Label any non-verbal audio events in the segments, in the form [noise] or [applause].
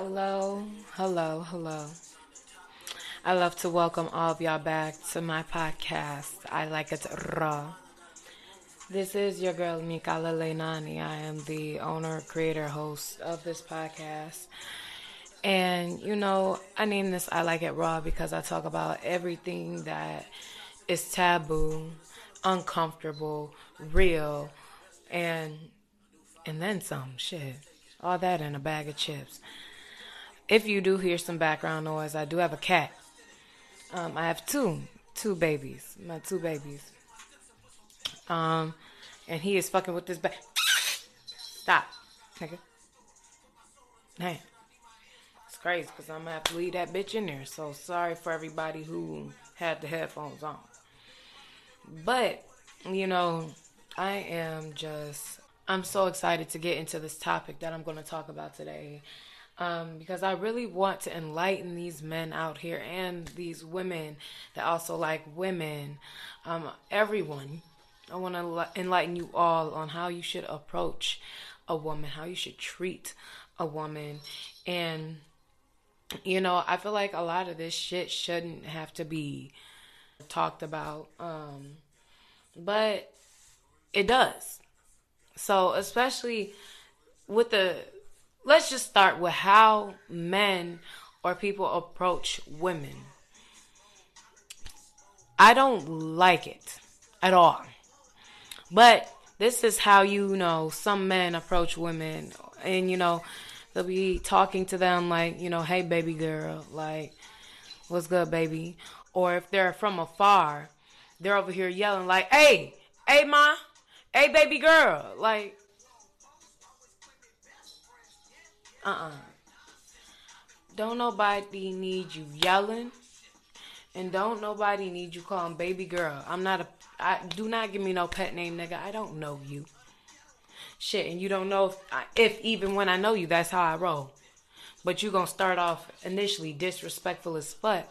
Hello, hello, hello. I love to welcome all of y'all back to my podcast. I like it raw. This is your girl Mikala Leinani. I am the owner, creator, host of this podcast. And you know, I name this I Like It Raw because I talk about everything that is taboo, uncomfortable, real, and and then some shit. All that in a bag of chips. If you do hear some background noise, I do have a cat. Um, I have two, two babies, my two babies. Um, and he is fucking with this back. Stop, nigga. Man, it's crazy because I'm gonna have to leave that bitch in there. So sorry for everybody who had the headphones on. But you know, I am just. I'm so excited to get into this topic that I'm going to talk about today um, because I really want to enlighten these men out here and these women that also like women, um, everyone. I want to enlighten you all on how you should approach a woman, how you should treat a woman, and you know, I feel like a lot of this shit shouldn't have to be talked about, um, but it does. So, especially with the let's just start with how men or people approach women. I don't like it at all. But this is how you know some men approach women and you know they'll be talking to them like, you know, hey baby girl, like what's good baby? Or if they're from afar, they're over here yelling like, "Hey, hey ma, hey baby girl." Like uh-uh. Don't nobody need you yelling. And don't nobody need you calling baby girl. I'm not a I do not give me no pet name, nigga. I don't know you. Shit, and you don't know if, if even when I know you, that's how I roll. But you gonna start off initially disrespectful as fuck,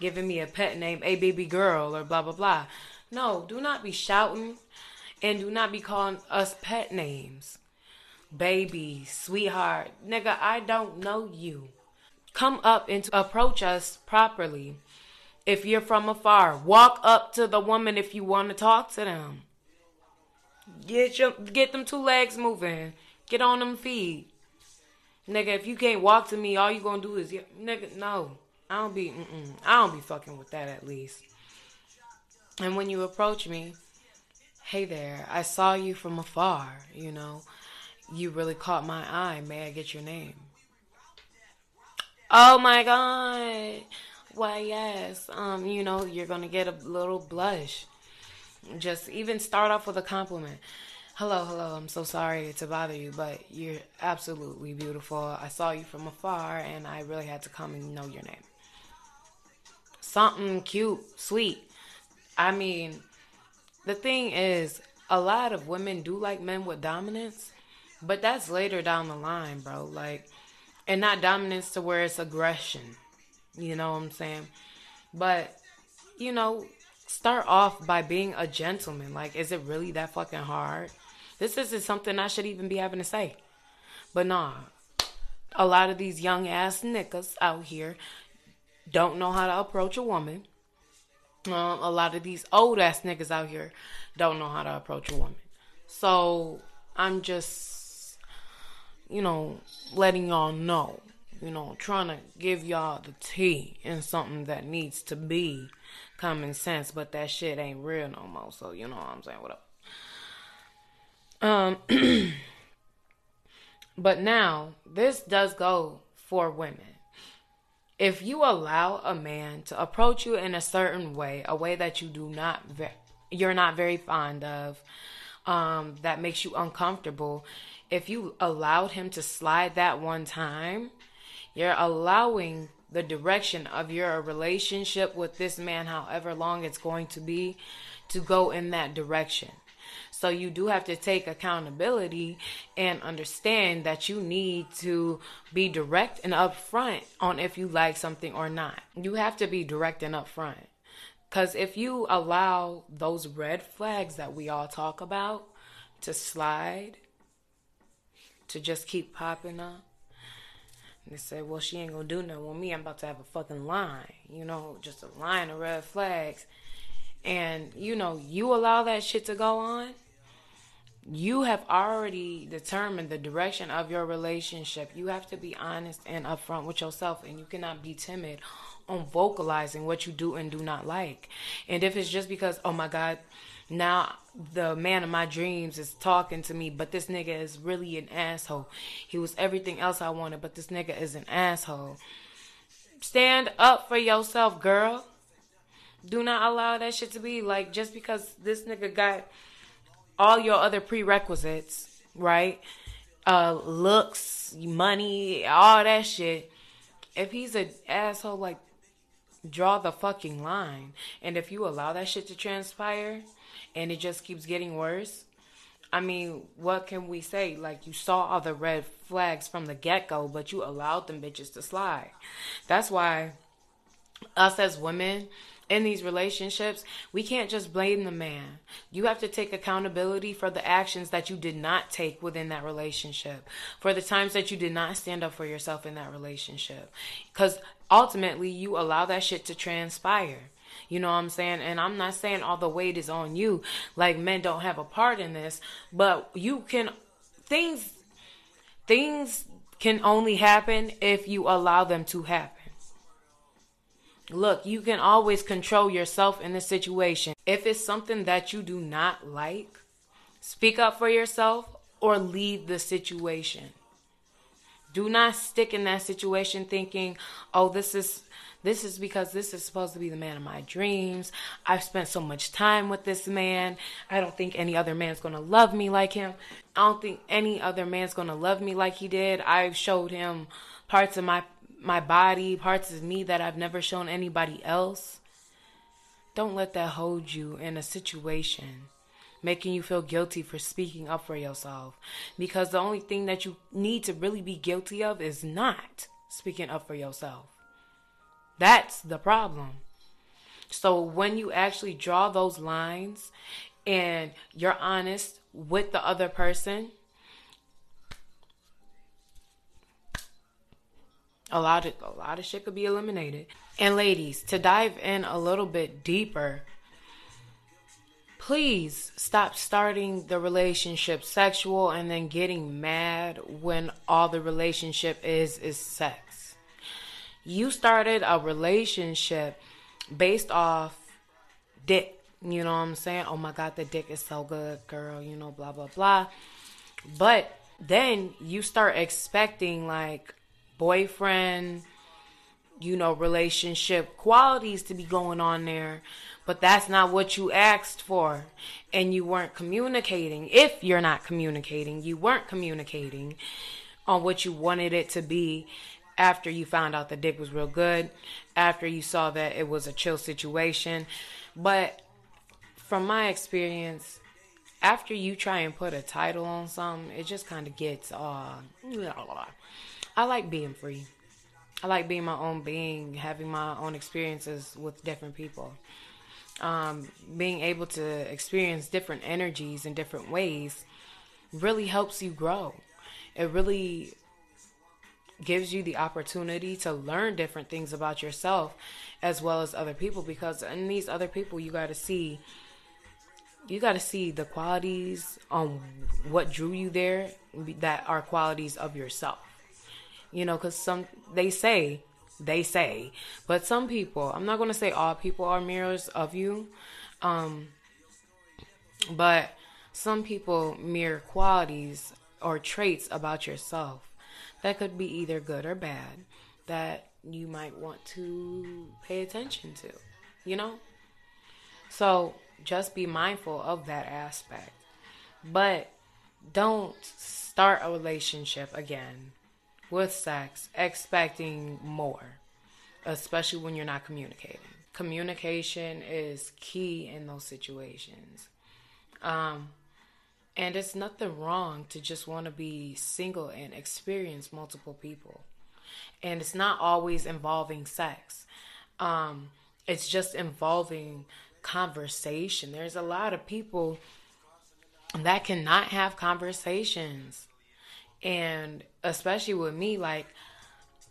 giving me a pet name, a baby girl, or blah blah blah. No, do not be shouting, and do not be calling us pet names baby, sweetheart. Nigga, I don't know you. Come up and approach us properly. If you're from afar, walk up to the woman if you want to talk to them. Get your get them two legs moving. Get on them feet. Nigga, if you can't walk to me, all you gonna do is nigga, no. I don't be. I don't be fucking with that at least. And when you approach me, hey there, I saw you from afar, you know. You really caught my eye. May I get your name? Oh my god. Why yes. Um, you know, you're gonna get a little blush. Just even start off with a compliment. Hello, hello. I'm so sorry to bother you, but you're absolutely beautiful. I saw you from afar and I really had to come and know your name. Something cute, sweet. I mean, the thing is, a lot of women do like men with dominance, but that's later down the line, bro. Like, and not dominance to where it's aggression. You know what I'm saying? But, you know, start off by being a gentleman. Like, is it really that fucking hard? This isn't something I should even be having to say. But nah, a lot of these young ass niggas out here don't know how to approach a woman. Um, a lot of these old ass niggas out here don't know how to approach a woman. So I'm just you know, letting y'all know, you know, trying to give y'all the tea in something that needs to be common sense, but that shit ain't real no more. So you know what I'm saying? What up? Um, [clears throat] but now this does go for women. If you allow a man to approach you in a certain way, a way that you do not, ve- you're not very fond of, um, that makes you uncomfortable, if you allowed him to slide that one time, you're allowing the direction of your relationship with this man, however long it's going to be, to go in that direction. So you do have to take accountability and understand that you need to be direct and upfront on if you like something or not. You have to be direct and upfront. Because if you allow those red flags that we all talk about to slide, to just keep popping up, And they said, well, she ain't gonna do nothing with me. I'm about to have a fucking line, you know, just a line of red flags. And, you know, you allow that shit to go on, you have already determined the direction of your relationship. You have to be honest and upfront with yourself, and you cannot be timid on vocalizing what you do and do not like. And if it's just because, oh my God, now the man of my dreams is talking to me, but this nigga is really an asshole. He was everything else I wanted, but this nigga is an asshole. Stand up for yourself, girl. Do not allow that shit to be like just because this nigga got all your other prerequisites, right? Uh, looks, money, all that shit. If he's an asshole, like, draw the fucking line. And if you allow that shit to transpire and it just keeps getting worse, I mean, what can we say? Like, you saw all the red flags from the get go, but you allowed them bitches to slide. That's why us as women, in these relationships, we can't just blame the man. You have to take accountability for the actions that you did not take within that relationship, for the times that you did not stand up for yourself in that relationship. Because ultimately, you allow that shit to transpire. You know what I'm saying? And I'm not saying all the weight is on you, like men don't have a part in this, but you can, things, things can only happen if you allow them to happen. Look, you can always control yourself in the situation. If it's something that you do not like, speak up for yourself or leave the situation. Do not stick in that situation thinking, "Oh, this is this is because this is supposed to be the man of my dreams. I've spent so much time with this man. I don't think any other man's going to love me like him. I don't think any other man's going to love me like he did. I've showed him parts of my my body, parts of me that I've never shown anybody else. Don't let that hold you in a situation making you feel guilty for speaking up for yourself. Because the only thing that you need to really be guilty of is not speaking up for yourself. That's the problem. So when you actually draw those lines and you're honest with the other person, a lot of a lot of shit could be eliminated. And ladies, to dive in a little bit deeper, please stop starting the relationship sexual and then getting mad when all the relationship is is sex. You started a relationship based off dick. You know what I'm saying? Oh my god, the dick is so good, girl, you know, blah blah blah. But then you start expecting like boyfriend, you know, relationship qualities to be going on there, but that's not what you asked for. And you weren't communicating. If you're not communicating, you weren't communicating on what you wanted it to be after you found out the dick was real good, after you saw that it was a chill situation. But from my experience, after you try and put a title on something, it just kind of gets uh I like being free. I like being my own being, having my own experiences with different people. Um, being able to experience different energies in different ways really helps you grow. It really gives you the opportunity to learn different things about yourself as well as other people because in these other people you got to see you got to see the qualities on what drew you there that are qualities of yourself. You know, because some they say they say, but some people I'm not going to say all people are mirrors of you, um, but some people mirror qualities or traits about yourself that could be either good or bad that you might want to pay attention to, you know? So just be mindful of that aspect. But don't start a relationship again with sex expecting more, especially when you're not communicating. Communication is key in those situations. Um, and it's nothing wrong to just want to be single and experience multiple people. And it's not always involving sex. Um, it's just involving conversation. There's a lot of people that cannot have conversations and especially with me, like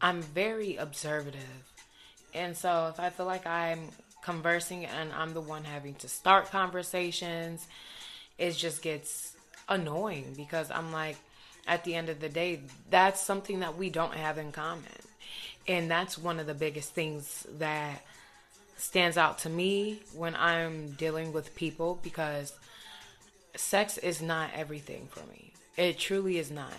I'm very observative. And so if I feel like I'm conversing and I'm the one having to start conversations, it just gets annoying because I'm like, at the end of the day, that's something that we don't have in common. And that's one of the biggest things that stands out to me when I'm dealing with people because sex is not everything for me. It truly is not.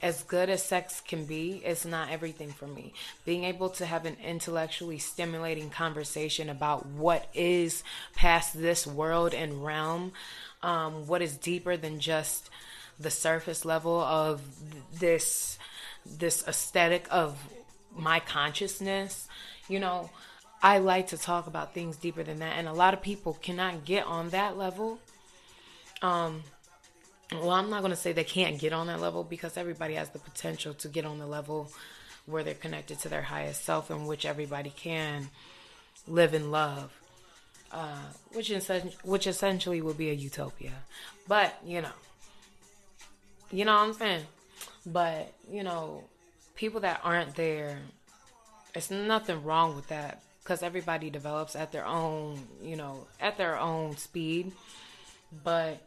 As good as sex can be, it's not everything for me. Being able to have an intellectually stimulating conversation about what is past this world and realm, um, what is deeper than just the surface level of this this aesthetic of my consciousness you know? I like to talk about things deeper than that and a lot of people cannot get on that level. Um well i'm not going to say they can't get on that level because everybody has the potential to get on the level where they're connected to their highest self in which everybody can live in love uh, which, which essentially will be a utopia but you know you know what I'm saying? But, you know, people that aren't there, it's nothing wrong with that because everybody develops at their own, you know, at their own speed. But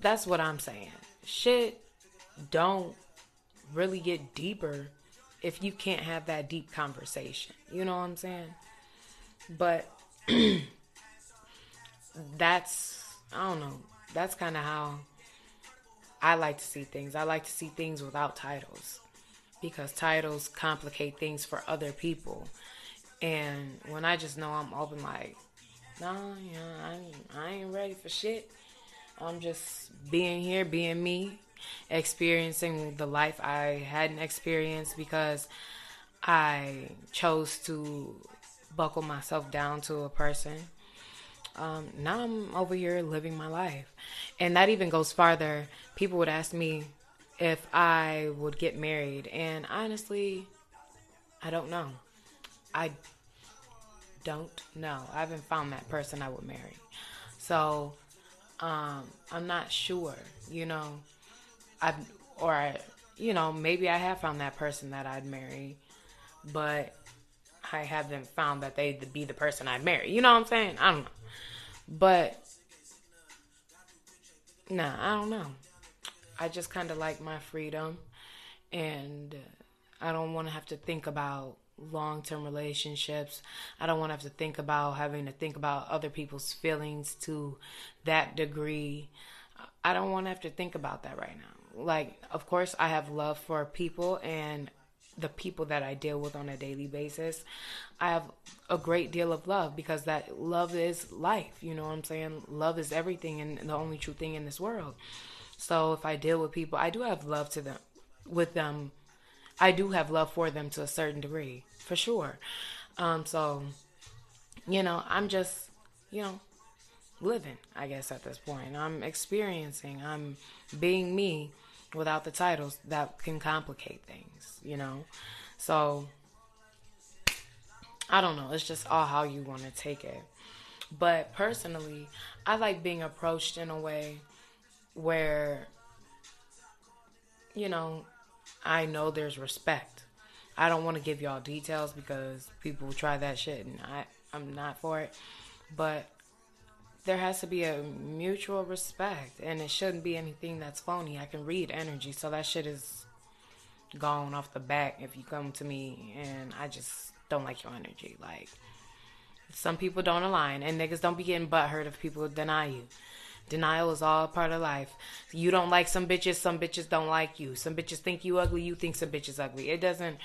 that's what I'm saying. Shit don't really get deeper if you can't have that deep conversation. You know what I'm saying? But [clears throat] that's I don't know. That's kind of how I like to see things. I like to see things without titles because titles complicate things for other people. And when I just know I'm open, like, no, nah, you know, I, I ain't ready for shit. I'm just being here, being me, experiencing the life I hadn't experienced because I chose to buckle myself down to a person um, now I'm over here living my life. And that even goes farther. People would ask me if I would get married. And honestly, I don't know. I don't know. I haven't found that person I would marry. So um, I'm not sure, you know. I've, or you know, maybe I have found that person that I'd marry, but I haven't found that they'd be the person I'd marry. You know what I'm saying? I don't know. But nah, I don't know. I just kind of like my freedom and I don't want to have to think about long term relationships. I don't want to have to think about having to think about other people's feelings to that degree. I don't want to have to think about that right now. Like, of course, I have love for people and the people that I deal with on a daily basis, I have a great deal of love because that love is life. You know what I'm saying? Love is everything and the only true thing in this world. So if I deal with people, I do have love to them, with them. I do have love for them to a certain degree, for sure. Um, so, you know, I'm just, you know, living, I guess, at this point. I'm experiencing, I'm being me without the titles that can complicate things, you know? So I don't know. It's just all how you want to take it. But personally, I like being approached in a way where, you know, I know there's respect. I don't want to give y'all details because people try that shit and I, I'm not for it. But there has to be a mutual respect and it shouldn't be anything that's phony. I can read energy, so that shit is gone off the back if you come to me and I just don't like your energy. Like some people don't align and niggas don't be getting butthurt if people deny you. Denial is all part of life. You don't like some bitches, some bitches don't like you. Some bitches think you ugly, you think some bitches ugly. It doesn't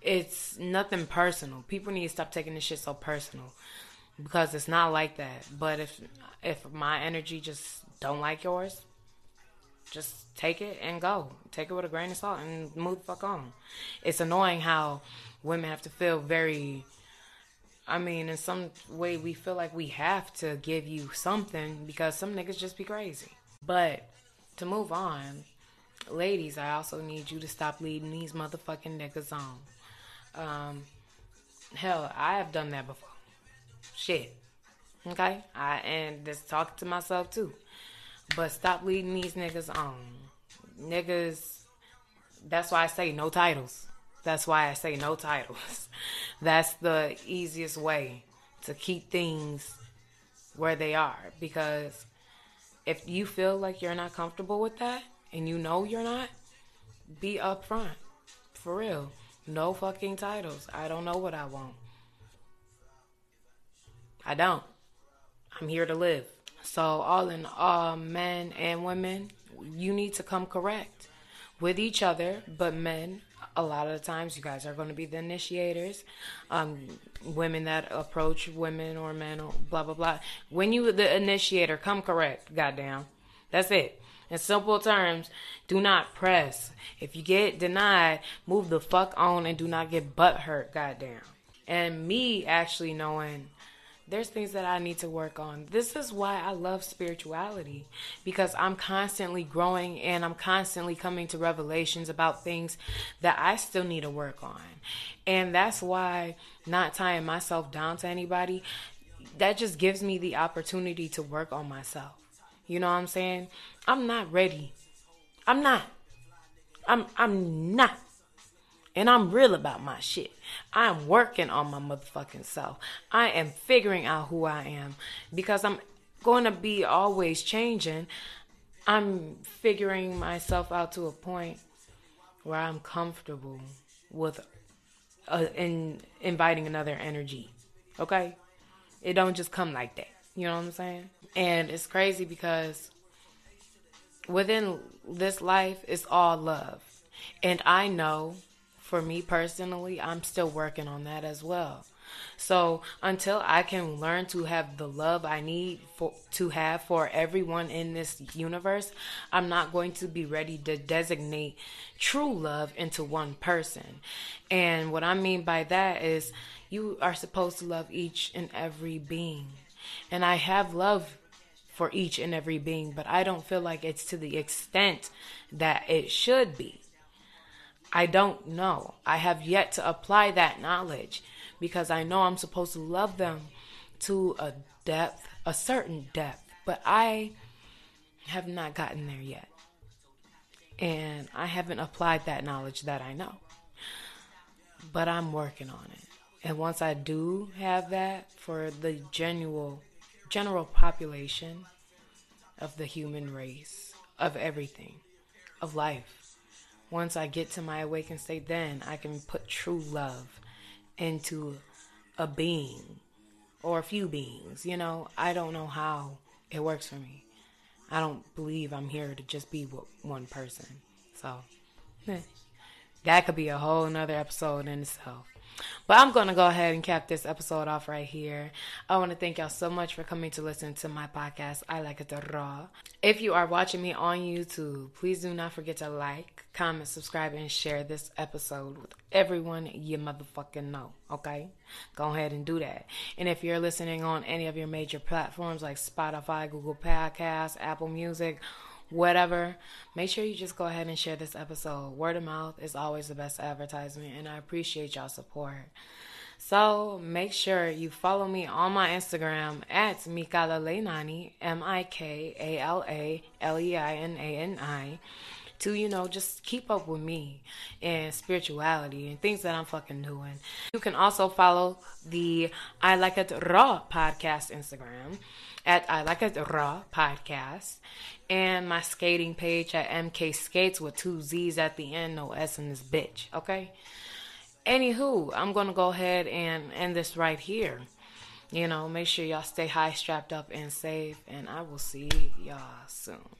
it's nothing personal. People need to stop taking this shit so personal because it's not like that. But if if my energy just don't like yours, just take it and go. Take it with a grain of salt and move the fuck on. It's annoying how women have to feel very. I mean, in some way, we feel like we have to give you something because some niggas just be crazy. But to move on, ladies, I also need you to stop leading these motherfucking niggas on. Um, hell, I have done that before shit. Okay? I and just talking to myself too. But stop leading these niggas on. Niggas that's why I say no titles. That's why I say no titles. [laughs] That's the easiest way to keep things where they are because if you feel like you're not comfortable with that and you know you're not, be upfront. For real. No fucking titles. I don't know what I want. I don't. I'm here to live. So, all in all, men and women, you need to come correct with each other, but men, a lot of the times, you guys are going to be the initiators. Um, women that approach women or men, or blah, blah, blah. When you, the initiator, come correct, goddamn. That's it. In simple terms, do not press. If you get denied, move the fuck on and do not get butt hurt, goddamn. And me actually knowing there's things that I need to work on. This is why I love spirituality because I'm constantly growing and I'm constantly coming to revelations about things that I still need to work on. And that's why not tying myself down to anybody, that just gives me the opportunity to work on myself. You know what I'm saying? I'm not ready. I'm not. I'm I'm not. And I'm real about my shit. I'm working on my motherfucking self. I am figuring out who I am because I'm going to be always changing. I'm figuring myself out to a point where I'm comfortable with uh, in inviting another energy. Okay? It don't just come like that. You know what I'm saying? And it's crazy because within this life it's all love. And I know for me personally, I'm still working on that as well. So until I can learn to have the love I need for to have for everyone in this universe, I'm not going to be ready to designate true love into one person. And what I mean by that is you are supposed to love each and every being. And I have love for each and every being, but I don't feel like it's to the extent that it should be. I don't know. I have yet to apply that knowledge because I know I'm supposed to love them to a depth, a certain depth, but I have not gotten there yet. And I haven't applied that knowledge that I know. But I'm working on it. And once I do have that for the general general population of the human race, of everything, of life, once I get to my awakened state, then I can put true love into a being or a few beings. You know, I don't know how it works for me. I don't believe I'm here to just be one person. So, [laughs] that could be a whole nother episode in itself. But I'm going to go ahead and cap this episode off right here. I want to thank y'all so much for coming to listen to my podcast, I Like It Raw. If you are watching me on YouTube, please do not forget to like, comment, subscribe, and share this episode with everyone you motherfucking know. Okay? Go ahead and do that. And if you're listening on any of your major platforms like Spotify, Google Podcasts, Apple Music, whatever, make sure you just go ahead and share this episode. Word of mouth is always the best advertisement, and I appreciate y'all support. So make sure you follow me on my Instagram at Mikala Leinani, M I K A L A L E I N A N I, to, you know, just keep up with me and spirituality and things that I'm fucking doing. You can also follow the I Like It Raw podcast Instagram at I Like It Raw podcast and my skating page at MK Skates with two Z's at the end, no S in this bitch, okay? Anywho, I'm gonna go ahead and end this right here. You know, make sure y'all stay high, strapped up, and safe, and I will see y'all soon.